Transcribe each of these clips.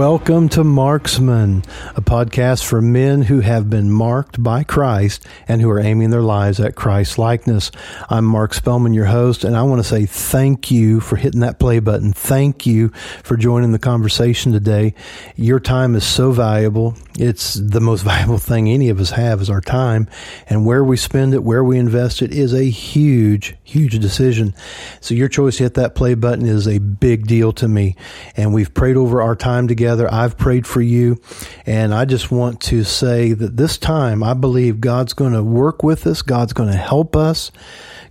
Welcome to Marksman, a podcast for men who have been marked by Christ and who are aiming their lives at Christ likeness. I'm Mark Spellman, your host, and I want to say thank you for hitting that play button. Thank you for joining the conversation today. Your time is so valuable. It's the most valuable thing any of us have is our time, and where we spend it, where we invest it is a huge, huge decision. So your choice to hit that play button is a big deal to me, and we've prayed over our time together. I've prayed for you. And I just want to say that this time I believe God's going to work with us. God's going to help us.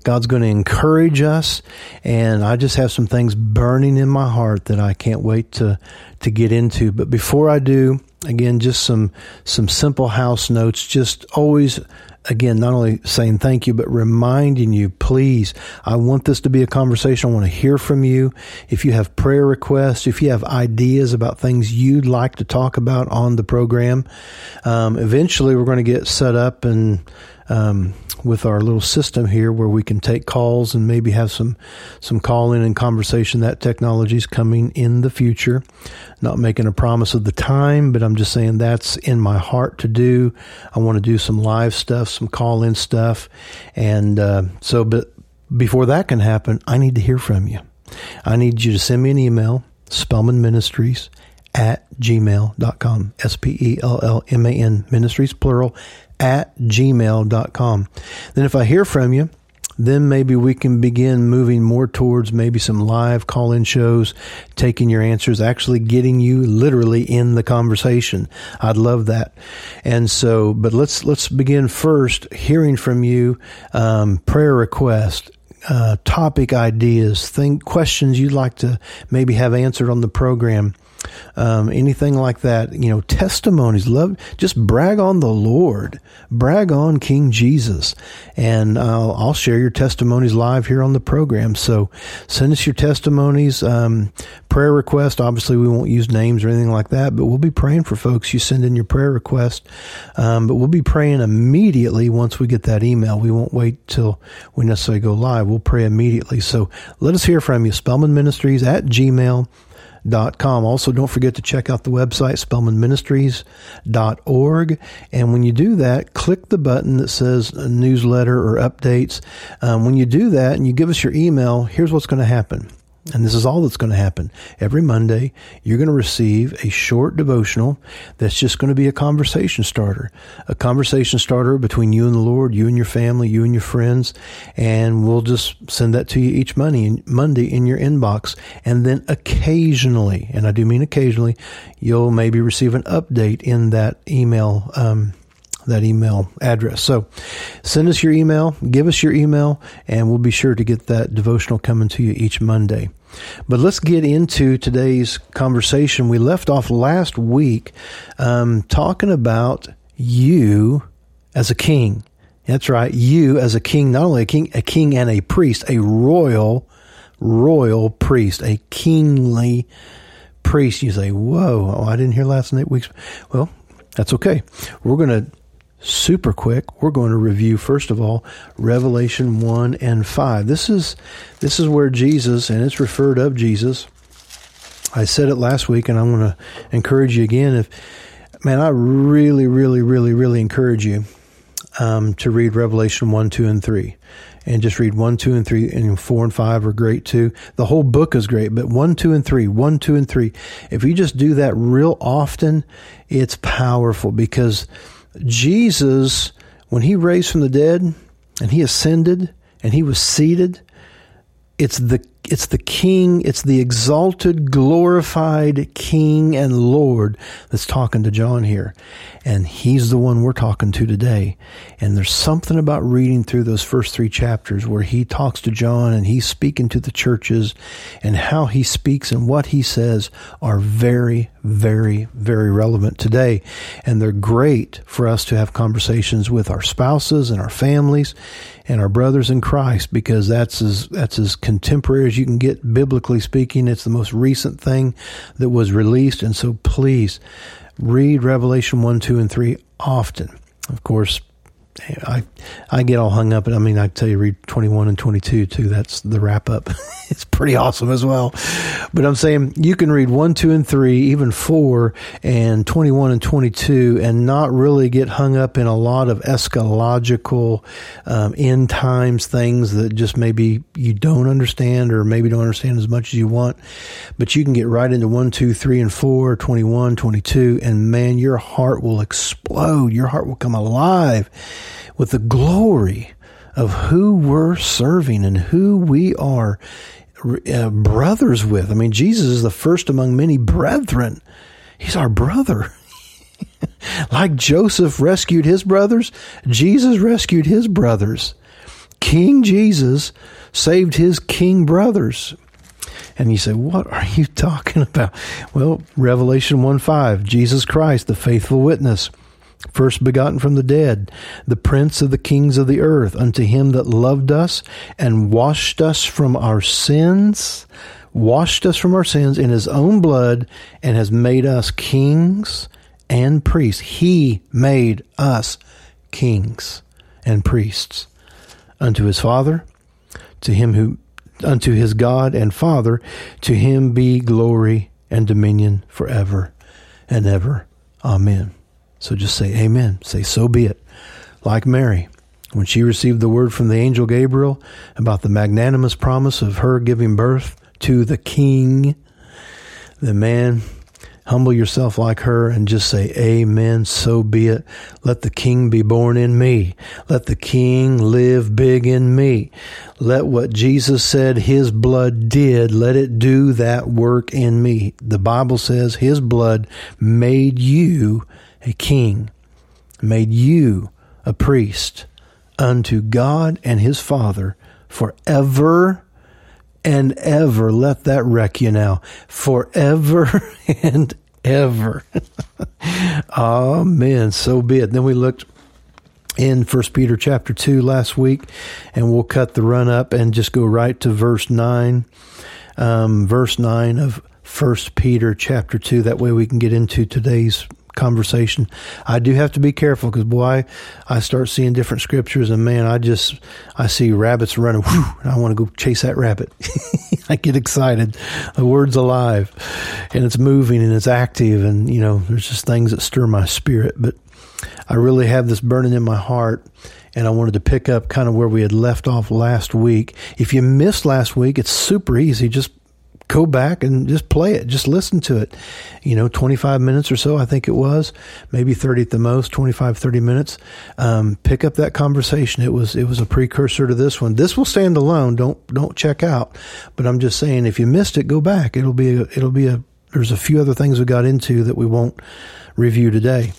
God's going to encourage us. And I just have some things burning in my heart that I can't wait to, to get into. But before I do, again, just some, some simple house notes. Just always again, not only saying thank you, but reminding you, please, I want this to be a conversation. I want to hear from you. If you have prayer requests, if you have ideas about things you'd like to talk about on the program, um, eventually we're going to get set up and um, with our little system here where we can take calls and maybe have some some call in and conversation. That technology is coming in the future. Not making a promise of the time, but I'm just saying that's in my heart to do. I want to do some live stuff, some call in stuff, and uh, so. But before that can happen, I need to hear from you. I need you to send me an email, Spellman Ministries at gmail.com. S P E L L M A N Ministries, plural, at gmail.com. Then if I hear from you, then maybe we can begin moving more towards maybe some live call in shows, taking your answers, actually getting you literally in the conversation. I'd love that. And so, but let's, let's begin first hearing from you, um, prayer requests, uh, topic ideas, think questions you'd like to maybe have answered on the program um, anything like that. You know, testimonies. Love, just brag on the Lord, brag on King Jesus, and uh, I'll share your testimonies live here on the program. So send us your testimonies, um, prayer request. Obviously, we won't use names or anything like that, but we'll be praying for folks. You send in your prayer request, um, but we'll be praying immediately once we get that email. We won't wait till we necessarily go live. We'll pray immediately. So let us hear from you. Spellman Ministries at Gmail com. Also, don't forget to check out the website, spellmanministries.org. And when you do that, click the button that says newsletter or updates. Um, when you do that and you give us your email, here's what's going to happen. And this is all that's going to happen. Every Monday, you're going to receive a short devotional that's just going to be a conversation starter, a conversation starter between you and the Lord, you and your family, you and your friends. And we'll just send that to you each Monday, in your inbox. And then occasionally, and I do mean occasionally, you'll maybe receive an update in that email, um, that email address. So send us your email, give us your email, and we'll be sure to get that devotional coming to you each Monday. But let's get into today's conversation. We left off last week um, talking about you as a king. That's right, you as a king, not only a king, a king and a priest, a royal, royal priest, a kingly priest. You say, "Whoa, oh, I didn't hear last week's." Well, that's okay. We're going to super quick. We're going to review first of all Revelation 1 and 5. This is this is where Jesus and it's referred of Jesus. I said it last week and I'm going to encourage you again if man, I really really really really encourage you um, to read Revelation 1, 2 and 3 and just read 1, 2, and 3, and 4 and 5 are great too. The whole book is great, but 1, 2, and 3, 1, 2, and 3. If you just do that real often, it's powerful because Jesus, when he raised from the dead and he ascended and he was seated, it's the it's the king, it's the exalted, glorified king and Lord that's talking to John here. And he's the one we're talking to today. And there's something about reading through those first three chapters where he talks to John and he's speaking to the churches and how he speaks and what he says are very, very, very relevant today. And they're great for us to have conversations with our spouses and our families and our brothers in Christ because that's as that's as contemporary as you can get biblically speaking. It's the most recent thing that was released, and so please read Revelation one, two, and three often. Of course, I I get all hung up, and I mean I tell you read twenty one and twenty two too. That's the wrap up. it's pretty awesome as well. But I'm saying you can read one, two, and three, even four, and twenty one and twenty two, and not really get hung up in a lot of eschatological um, end times things that just maybe you don't understand or maybe don't understand as much as you want. But you can get right into one, two, three, and four, 21, 22, and man, your heart will explode. Your heart will come alive with the glory of who we're serving and who we are uh, brothers with. I mean, Jesus is the first among many brethren. He's our brother. like Joseph rescued his brothers, Jesus rescued his brothers. King Jesus saved his king brothers. And you say, What are you talking about? Well, Revelation 1 5, Jesus Christ, the faithful witness first begotten from the dead, the prince of the kings of the earth, unto him that loved us and washed us from our sins, washed us from our sins in his own blood, and has made us kings and priests. He made us kings and priests unto his Father, to him who unto his God and Father, to him be glory and dominion forever and ever. Amen. So just say amen. Say, so be it. Like Mary, when she received the word from the angel Gabriel about the magnanimous promise of her giving birth to the king, the man, humble yourself like her and just say, Amen, so be it. Let the king be born in me. Let the king live big in me. Let what Jesus said his blood did, let it do that work in me. The Bible says his blood made you a king, made you a priest unto God and his Father forever and ever. Let that wreck you now. Forever and ever. Amen. So be it. Then we looked in First Peter chapter 2 last week, and we'll cut the run up and just go right to verse 9. Um, verse 9 of First Peter chapter 2. That way we can get into today's conversation. I do have to be careful because boy, I start seeing different scriptures and man, I just I see rabbits running. Whew, and I want to go chase that rabbit. I get excited. The word's alive, and it's moving and it's active, and you know, there's just things that stir my spirit. But I really have this burning in my heart. And I wanted to pick up kind of where we had left off last week. If you missed last week, it's super easy. Just go back and just play it, just listen to it. You know, 25 minutes or so, I think it was, maybe 30 at the most, 25, 30 minutes. Um, pick up that conversation. It was, it was a precursor to this one. This will stand alone. Don't, don't check out. But I'm just saying, if you missed it, go back. It'll be, a, it'll be a, there's a few other things we got into that we won't review today.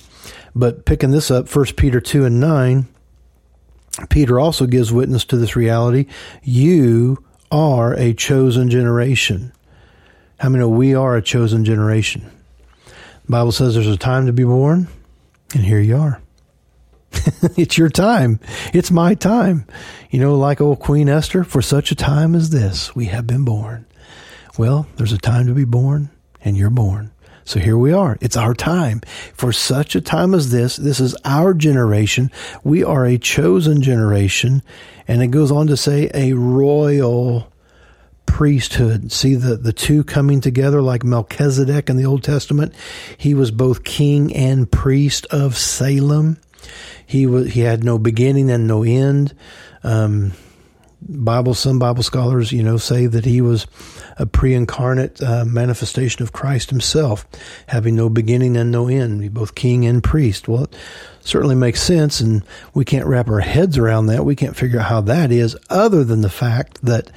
But picking this up, First Peter 2 and 9, Peter also gives witness to this reality. You are a chosen generation. How many we are a chosen generation? The Bible says there's a time to be born, and here you are. it's your time. It's my time. You know, like old Queen Esther, for such a time as this, we have been born. Well, there's a time to be born, and you're born. So here we are. It's our time. For such a time as this, this is our generation. We are a chosen generation. And it goes on to say a royal priesthood. See the, the two coming together like Melchizedek in the Old Testament. He was both king and priest of Salem. He was he had no beginning and no end. Um, Bible, some Bible scholars, you know, say that he was a pre-incarnate uh, manifestation of Christ himself, having no beginning and no end, both king and priest. Well, it certainly makes sense, and we can't wrap our heads around that. We can't figure out how that is, other than the fact that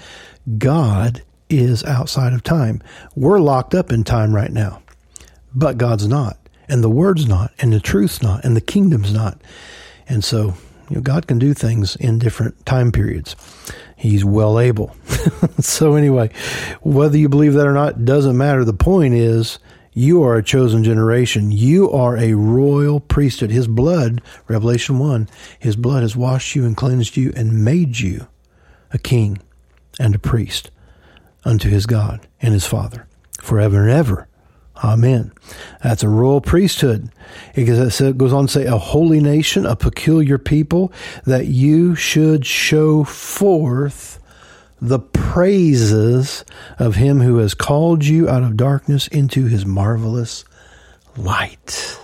God is outside of time. We're locked up in time right now, but God's not, and the Word's not, and the truth's not, and the kingdom's not. And so, you know, God can do things in different time periods. He's well able. so anyway, whether you believe that or not doesn't matter. The point is, you are a chosen generation. You are a royal priesthood. His blood, Revelation 1, His blood has washed you and cleansed you and made you a king and a priest unto his God and his Father forever and ever. Amen. That's a royal priesthood. It goes on to say, a holy nation, a peculiar people, that you should show forth the praises of him who has called you out of darkness into his marvelous light.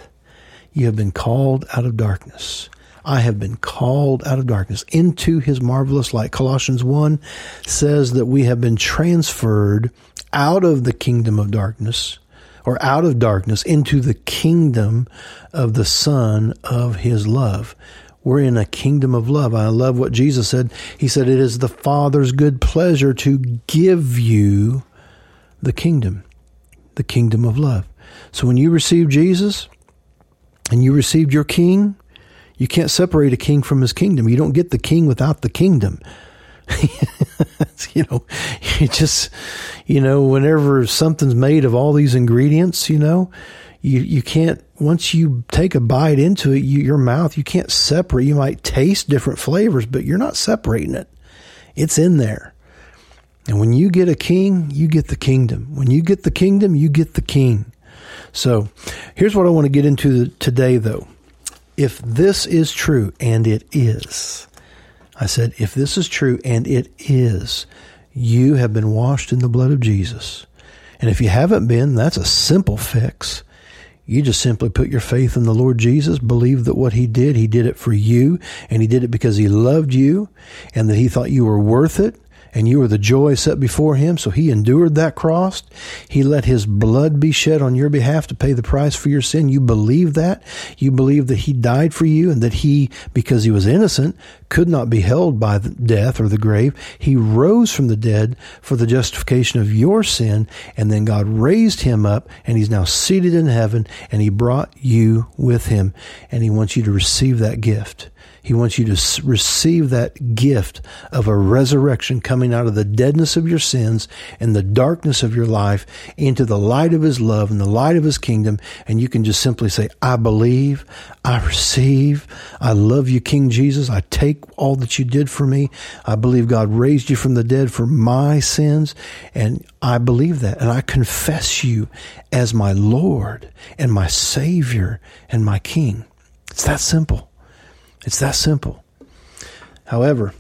You have been called out of darkness. I have been called out of darkness into his marvelous light. Colossians 1 says that we have been transferred out of the kingdom of darkness or out of darkness into the kingdom of the Son of His love. We're in a kingdom of love. I love what Jesus said. He said, It is the Father's good pleasure to give you the kingdom, the kingdom of love. So when you receive Jesus and you received your king, you can't separate a king from his kingdom. You don't get the king without the kingdom. you know, you just, you know, whenever something's made of all these ingredients, you know, you, you can't, once you take a bite into it, you, your mouth, you can't separate. You might taste different flavors, but you're not separating it. It's in there. And when you get a king, you get the kingdom. When you get the kingdom, you get the king. So here's what I want to get into today, though. If this is true, and it is, I said, if this is true, and it is, you have been washed in the blood of Jesus. And if you haven't been, that's a simple fix. You just simply put your faith in the Lord Jesus, believe that what He did, He did it for you, and He did it because He loved you, and that He thought you were worth it, and you were the joy set before him. So he endured that cross. He let his blood be shed on your behalf to pay the price for your sin. You believe that. You believe that he died for you and that he, because he was innocent, could not be held by death or the grave. He rose from the dead for the justification of your sin. And then God raised him up and he's now seated in heaven and he brought you with him. And he wants you to receive that gift. He wants you to receive that gift of a resurrection coming out of the deadness of your sins and the darkness of your life into the light of His love and the light of His kingdom. And you can just simply say, I believe, I receive, I love you, King Jesus. I take all that you did for me. I believe God raised you from the dead for my sins. And I believe that. And I confess you as my Lord and my Savior and my King. It's that simple. It's that simple. However,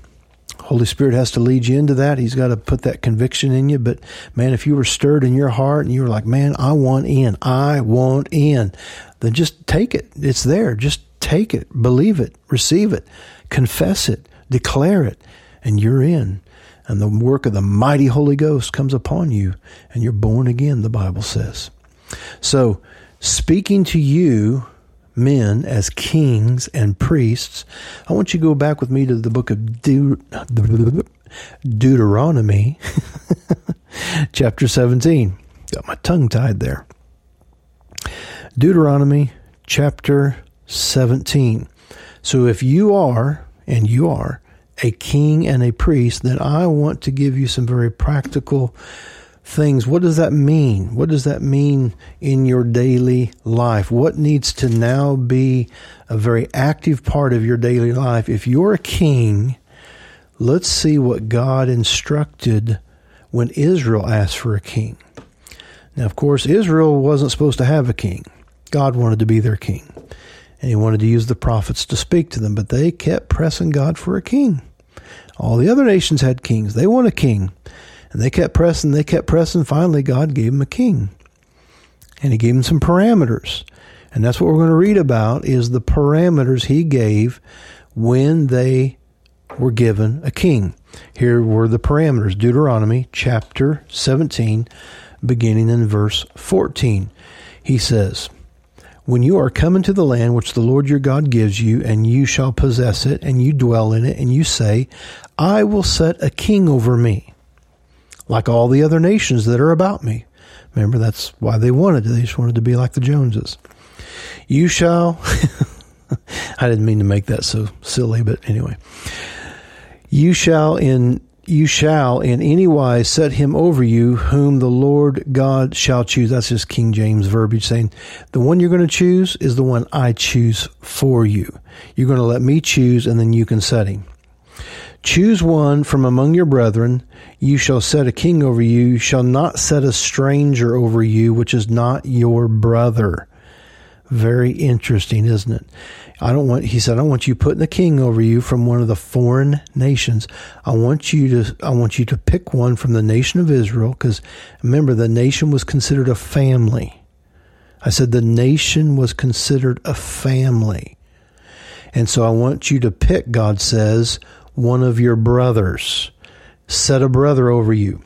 Holy Spirit has to lead you into that. He's got to put that conviction in you. But man, if you were stirred in your heart and you were like, man, I want in, I want in, then just take it. It's there. Just take it, believe it, receive it, confess it, declare it, and you're in. And the work of the mighty Holy Ghost comes upon you, and you're born again, the Bible says. So, speaking to you men as kings and priests. I want you to go back with me to the book of De- Deuteronomy, chapter 17. Got my tongue tied there. Deuteronomy chapter 17. So if you are, and you are, a king and a priest, then I want to give you some very practical things. What does that mean? What does that mean in your daily life? What needs to now be a very active part of your daily life? If you're a king, let's see what God instructed when Israel asked for a king. Now, of course, Israel wasn't supposed to have a king. God wanted to be their king. And he wanted to use the prophets to speak to them, but they kept pressing God for a king. All the other nations had kings. They want a king. And they kept pressing, they kept pressing. Finally, God gave them a king. And he gave them some parameters. And that's what we're going to read about is the parameters he gave when they were given a king. Here were the parameters. Deuteronomy chapter 17, beginning in verse 14. He says, When you are coming to the land which the Lord your God gives you, and you shall possess it, and you dwell in it, and you say, I will set a king over me like all the other nations that are about me. Remember, that's why they wanted it. They just wanted to be like the Joneses. You shall, I didn't mean to make that so silly, but anyway. You shall in you shall in any wise set him over you whom the Lord God shall choose. That's just King James verbiage saying the one you're going to choose is the one I choose for you. You're going to let me choose and then you can set him Choose one from among your brethren. You shall set a king over you. You shall not set a stranger over you, which is not your brother. Very interesting, isn't it? I don't want, he said, I don't want you putting a king over you from one of the foreign nations. I want you to, I want you to pick one from the nation of Israel, because remember, the nation was considered a family. I said the nation was considered a family. And so I want you to pick, God says, one of your brothers. Set a brother over you.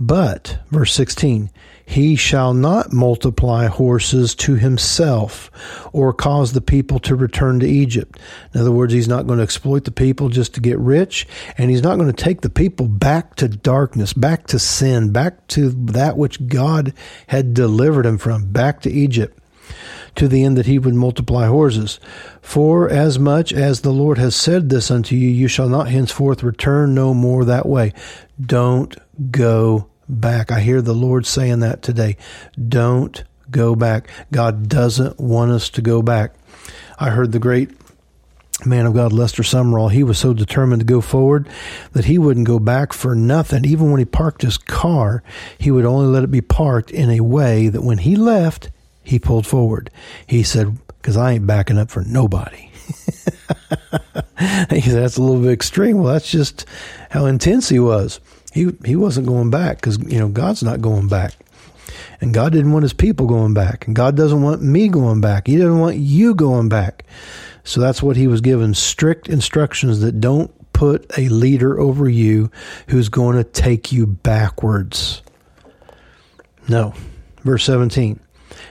But, verse 16, he shall not multiply horses to himself or cause the people to return to Egypt. In other words, he's not going to exploit the people just to get rich, and he's not going to take the people back to darkness, back to sin, back to that which God had delivered him from, back to Egypt to the end that he would multiply horses. For as much as the Lord has said this unto you, you shall not henceforth return no more that way. Don't go back. I hear the Lord saying that today. Don't go back. God doesn't want us to go back. I heard the great man of God, Lester Sumrall, he was so determined to go forward that he wouldn't go back for nothing. Even when he parked his car, he would only let it be parked in a way that when he left, he pulled forward. He said, because I ain't backing up for nobody. he said, that's a little bit extreme. Well, that's just how intense he was he he wasn't going back because you know God's not going back, and God didn't want His people going back, and God doesn't want me going back. He doesn't want you going back. So that's what he was given strict instructions that don't put a leader over you who's going to take you backwards. No. Verse 17.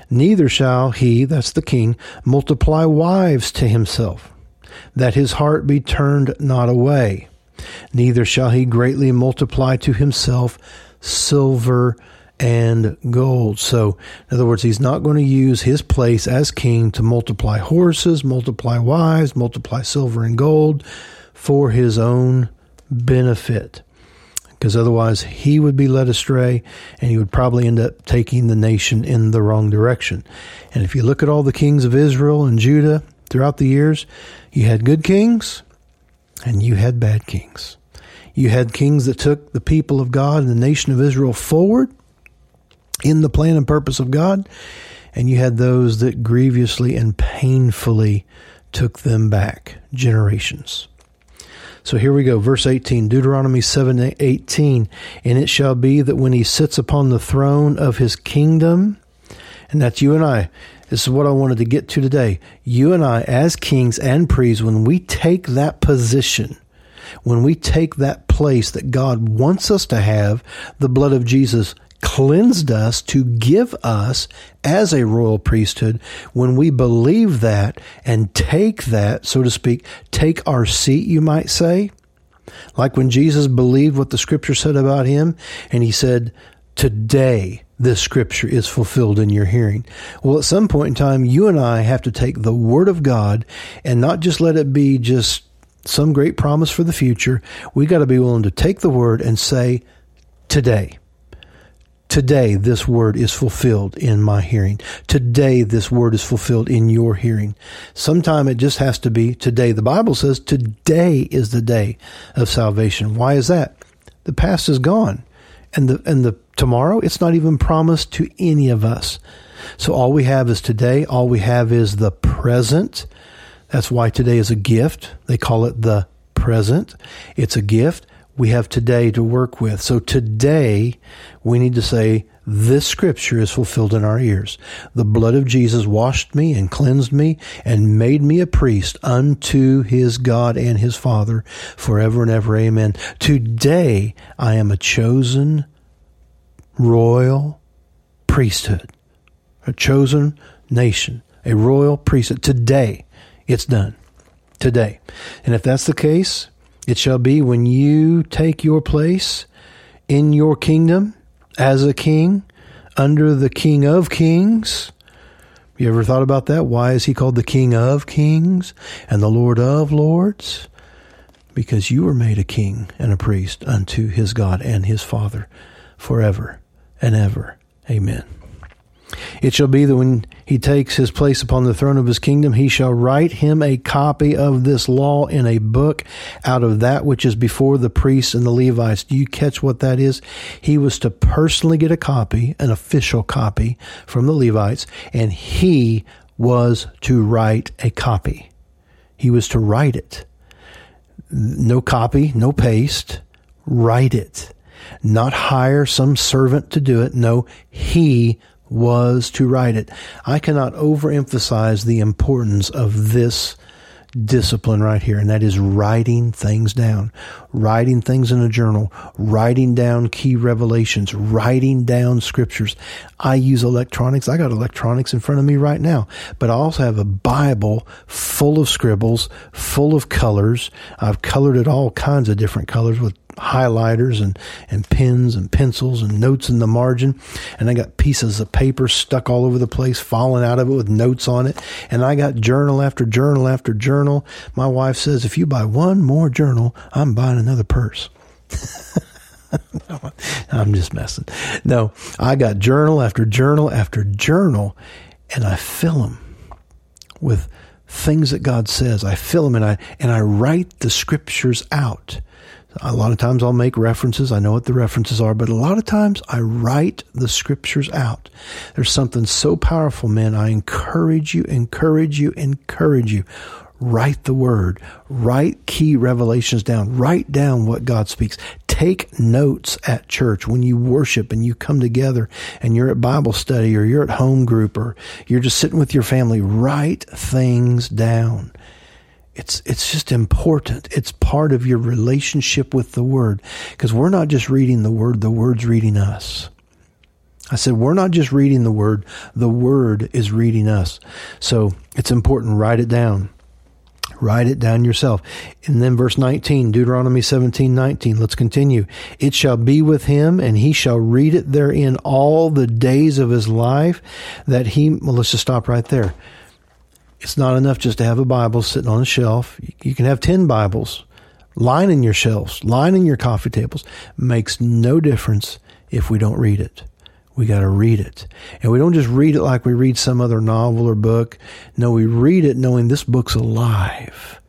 Neither shall he, that's the king, multiply wives to himself, that his heart be turned not away neither shall he greatly multiply to himself silver and gold. So, in other words, he's not going to use his place as king to multiply horses, multiply wives, multiply silver and gold for his own benefit. Because otherwise, he would be led astray and he would probably end up taking the nation in the wrong direction. And if you look at all the kings of Israel and Judah throughout the years, you had good kings and you had bad kings. You had kings that took the people of God and the nation of Israel forward in the plan and purpose of God, and you had those that grievously and painfully took them back generations. So here we go, verse 18, Deuteronomy 7 18. And it shall be that when he sits upon the throne of his kingdom, and that's you and I, this is what I wanted to get to today. You and I, as kings and priests, when we take that position, when we take that place that God wants us to have, the blood of Jesus cleansed us to give us as a royal priesthood, when we believe that and take that, so to speak, take our seat, you might say, like when Jesus believed what the scripture said about him, and he said, Today this scripture is fulfilled in your hearing. Well, at some point in time, you and I have to take the word of God and not just let it be just some great promise for the future. We got to be willing to take the word and say, today, Today, this word is fulfilled in my hearing. Today, this word is fulfilled in your hearing. Sometime it just has to be today. The Bible says today is the day of salvation. Why is that? The past is gone and the and the tomorrow it's not even promised to any of us so all we have is today all we have is the present that's why today is a gift they call it the present it's a gift we have today to work with so today we need to say this scripture is fulfilled in our ears. The blood of Jesus washed me and cleansed me and made me a priest unto his God and his Father forever and ever. Amen. Today I am a chosen royal priesthood, a chosen nation, a royal priesthood. Today it's done. Today. And if that's the case, it shall be when you take your place in your kingdom as a king under the King of Kings. You ever thought about that? Why is he called the King of Kings and the Lord of Lords? Because you were made a king and a priest unto his God and his Father forever and ever. Amen. It shall be that when he takes his place upon the throne of his kingdom. He shall write him a copy of this law in a book out of that which is before the priests and the Levites. Do you catch what that is? He was to personally get a copy, an official copy from the Levites, and he was to write a copy. He was to write it. No copy, no paste. Write it. Not hire some servant to do it. No, he was to write it. I cannot overemphasize the importance of this discipline right here, and that is writing things down, writing things in a journal, writing down key revelations, writing down scriptures. I use electronics. I got electronics in front of me right now, but I also have a Bible full of scribbles, full of colors. I've colored it all kinds of different colors with highlighters and, and pens and pencils and notes in the margin. And I got pieces of paper stuck all over the place, falling out of it with notes on it. And I got journal after journal after journal. My wife says, if you buy one more journal, I'm buying another purse. I'm just messing. No, I got journal after journal after journal, and I fill them with things that God says. I fill them and I and I write the scriptures out. A lot of times I'll make references. I know what the references are, but a lot of times I write the scriptures out. There's something so powerful, man. I encourage you, encourage you, encourage you. Write the word. Write key revelations down. Write down what God speaks. Take notes at church when you worship and you come together and you're at Bible study or you're at home group or you're just sitting with your family. Write things down. It's it's just important. It's part of your relationship with the word because we're not just reading the word, the word's reading us. I said we're not just reading the word, the word is reading us. So, it's important write it down. Write it down yourself. And then verse 19, Deuteronomy 17, 19. Let's continue. It shall be with him, and he shall read it therein all the days of his life, that he, well, let's just stop right there. It's not enough just to have a Bible sitting on a shelf. You can have 10 Bibles lining your shelves, lining your coffee tables. Makes no difference if we don't read it. We got to read it. And we don't just read it like we read some other novel or book. No, we read it knowing this book's alive.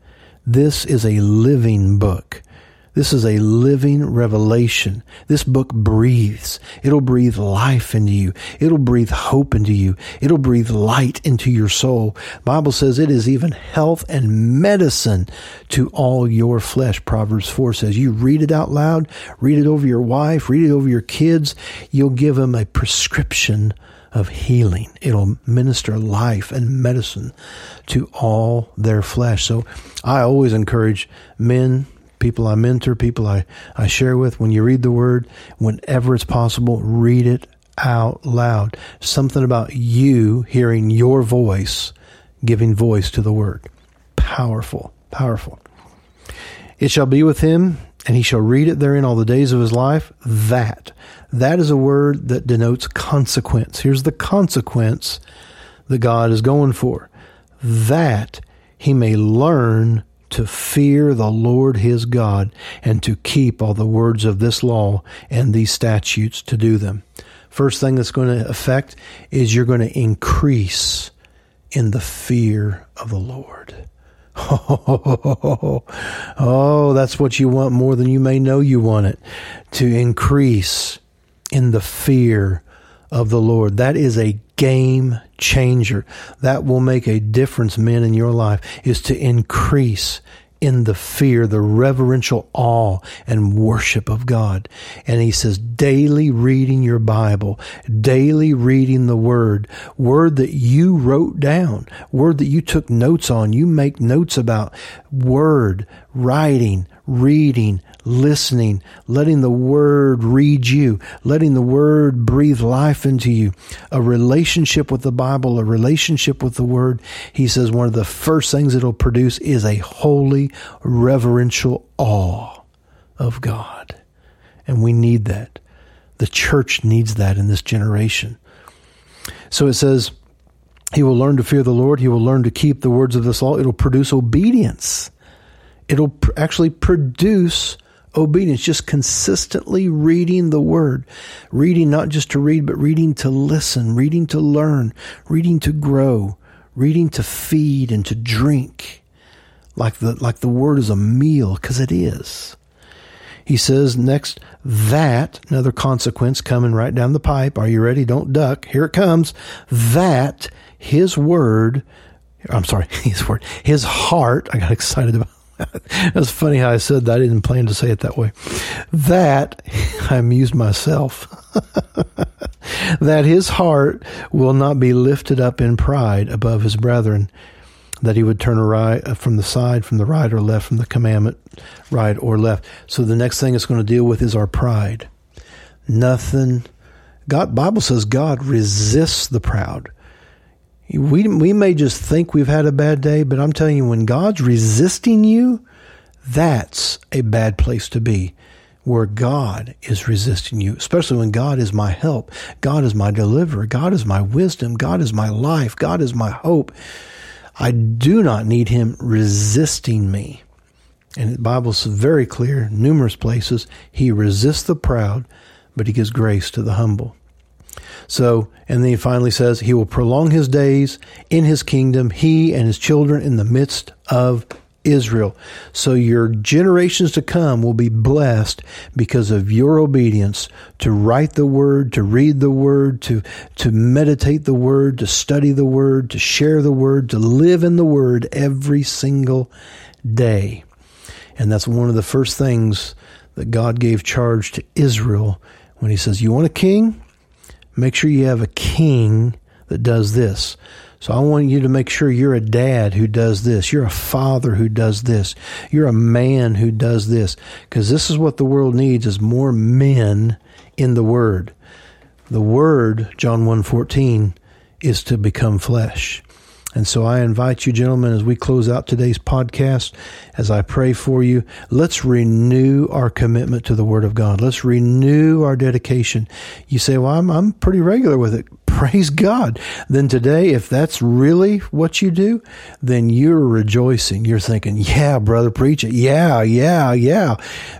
This is a living book. This is a living revelation. This book breathes. It'll breathe life into you. It'll breathe hope into you. It'll breathe light into your soul. Bible says it is even health and medicine to all your flesh. Proverbs 4 says you read it out loud, read it over your wife, read it over your kids. You'll give them a prescription of healing. It'll minister life and medicine to all their flesh. So I always encourage men, people I mentor, people I, I share with, when you read the word, whenever it's possible, read it out loud. Something about you hearing your voice, giving voice to the word. Powerful, powerful. It shall be with him, and he shall read it therein all the days of his life. That, that is a word that denotes consequence. Here's the consequence that God is going for. That he may learn to fear the Lord his God and to keep all the words of this law and these statutes to do them. First thing that's going to affect is you're going to increase in the fear of the Lord. Oh, oh, that's what you want more than you may know you want it. To increase in the fear of the Lord. That is a game changer. That will make a difference, men, in your life, is to increase in the fear, the reverential awe and worship of God. And he says, daily reading your Bible, daily reading the Word, Word that you wrote down, Word that you took notes on. You make notes about Word, writing, reading, listening, letting the word read you, letting the word breathe life into you, a relationship with the Bible, a relationship with the word. He says one of the first things it'll produce is a holy, reverential awe of God. And we need that. The church needs that in this generation. So it says, he will learn to fear the Lord. He will learn to keep the words of this law. It'll produce obedience. It'll pr- actually produce obedience, just consistently reading the word, reading not just to read, but reading to listen, reading to learn, reading to grow, reading to feed and to drink like the, like the word is a meal, because it is. He says next, that, another consequence coming right down the pipe. Are you ready? Don't duck. Here it comes. That his word, I'm sorry, his word, his heart, I got excited about was funny how I said that. I didn't plan to say it that way. That, I amused myself. that his heart will not be lifted up in pride above his brethren, that he would turn right uh, from the side, from the right or left, from the commandment, right or left. So the next thing it's going to deal with is our pride. Nothing. God Bible says God resists the proud. We we may just think we've had a bad day, but I'm telling you, when God's resisting you, that's a bad place to be. Where God is resisting you, especially when God is my help, God is my deliverer, God is my wisdom, God is my life, God is my hope. I do not need him resisting me. And the Bible's very clear, numerous places. He resists the proud, but he gives grace to the humble. So, and then he finally says, He will prolong his days in his kingdom, he and his children in the midst of Israel. So your generations to come will be blessed because of your obedience to write the word, to read the word, to, to meditate the word, to study the word, to share the word, to live in the word every single day. And that's one of the first things that God gave charge to Israel when he says, you want a king? Make sure you have a king that does this. So I want you to make sure you're a dad who does this. You're a father who does this. You're a man who does this. Because this is what the world needs is more men in the word. The word, John 1.14, is to become flesh. And so I invite you, gentlemen, as we close out today's podcast, as I pray for you, let's renew our commitment to the Word of God. Let's renew our dedication. You say, well, I'm, I'm pretty regular with it. Praise God. Then today, if that's really what you do, then you're rejoicing. You're thinking, yeah, brother, preach it. Yeah, yeah, yeah.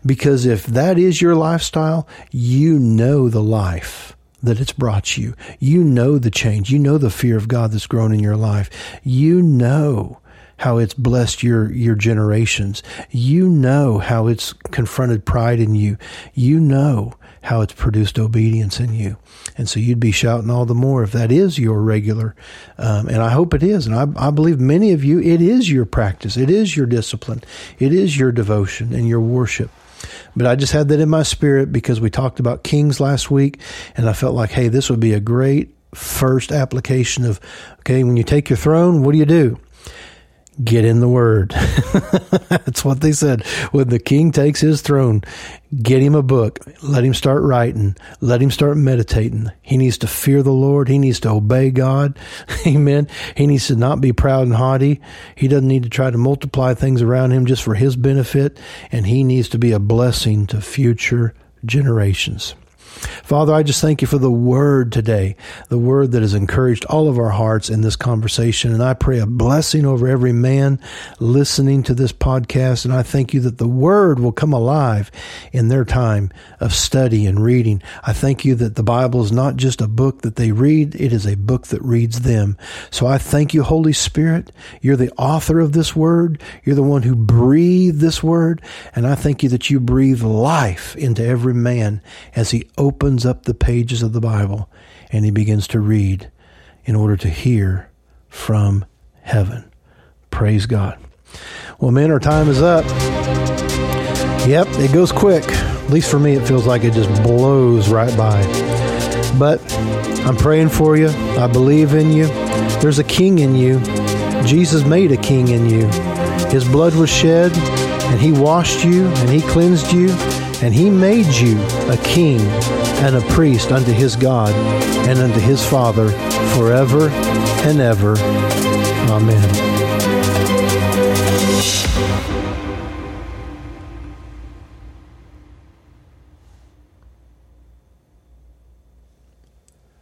Because if that is your lifestyle, you know the life that it's brought you. You know the change. You know the fear of God that's grown in your life. You know how it's blessed your your generations. You know how it's confronted pride in you. You know how it's produced obedience in you. And so you'd be shouting all the more if that is your regular. Um, and I hope it is. And I, I believe many of you, it is your practice. It is your discipline. It is your devotion and your worship. But I just had that in my spirit because we talked about kings last week, and I felt like, hey, this would be a great first application of, okay, when you take your throne, what do you do? Get in the word. That's what they said. When the king takes his throne, get him a book. Let him start writing. Let him start meditating. He needs to fear the Lord. He needs to obey God. Amen. He needs to not be proud and haughty. He doesn't need to try to multiply things around him just for his benefit. And he needs to be a blessing to future generations. Father, I just thank you for the word today, the word that has encouraged all of our hearts in this conversation. And I pray a blessing over every man listening to this podcast. And I thank you that the word will come alive in their time of study and reading. I thank you that the Bible is not just a book that they read, it is a book that reads them. So I thank you, Holy Spirit. You're the author of this word. You're the one who breathed this word. And I thank you that you breathe life into every man as he opens up the pages of the Bible and he begins to read in order to hear from heaven. Praise God. Well, men, our time is up. Yep, it goes quick. At least for me, it feels like it just blows right by. But I'm praying for you. I believe in you. There's a king in you. Jesus made a king in you. His blood was shed, and he washed you, and he cleansed you, and he made you a king and a priest unto his God and unto his Father forever and ever. Amen.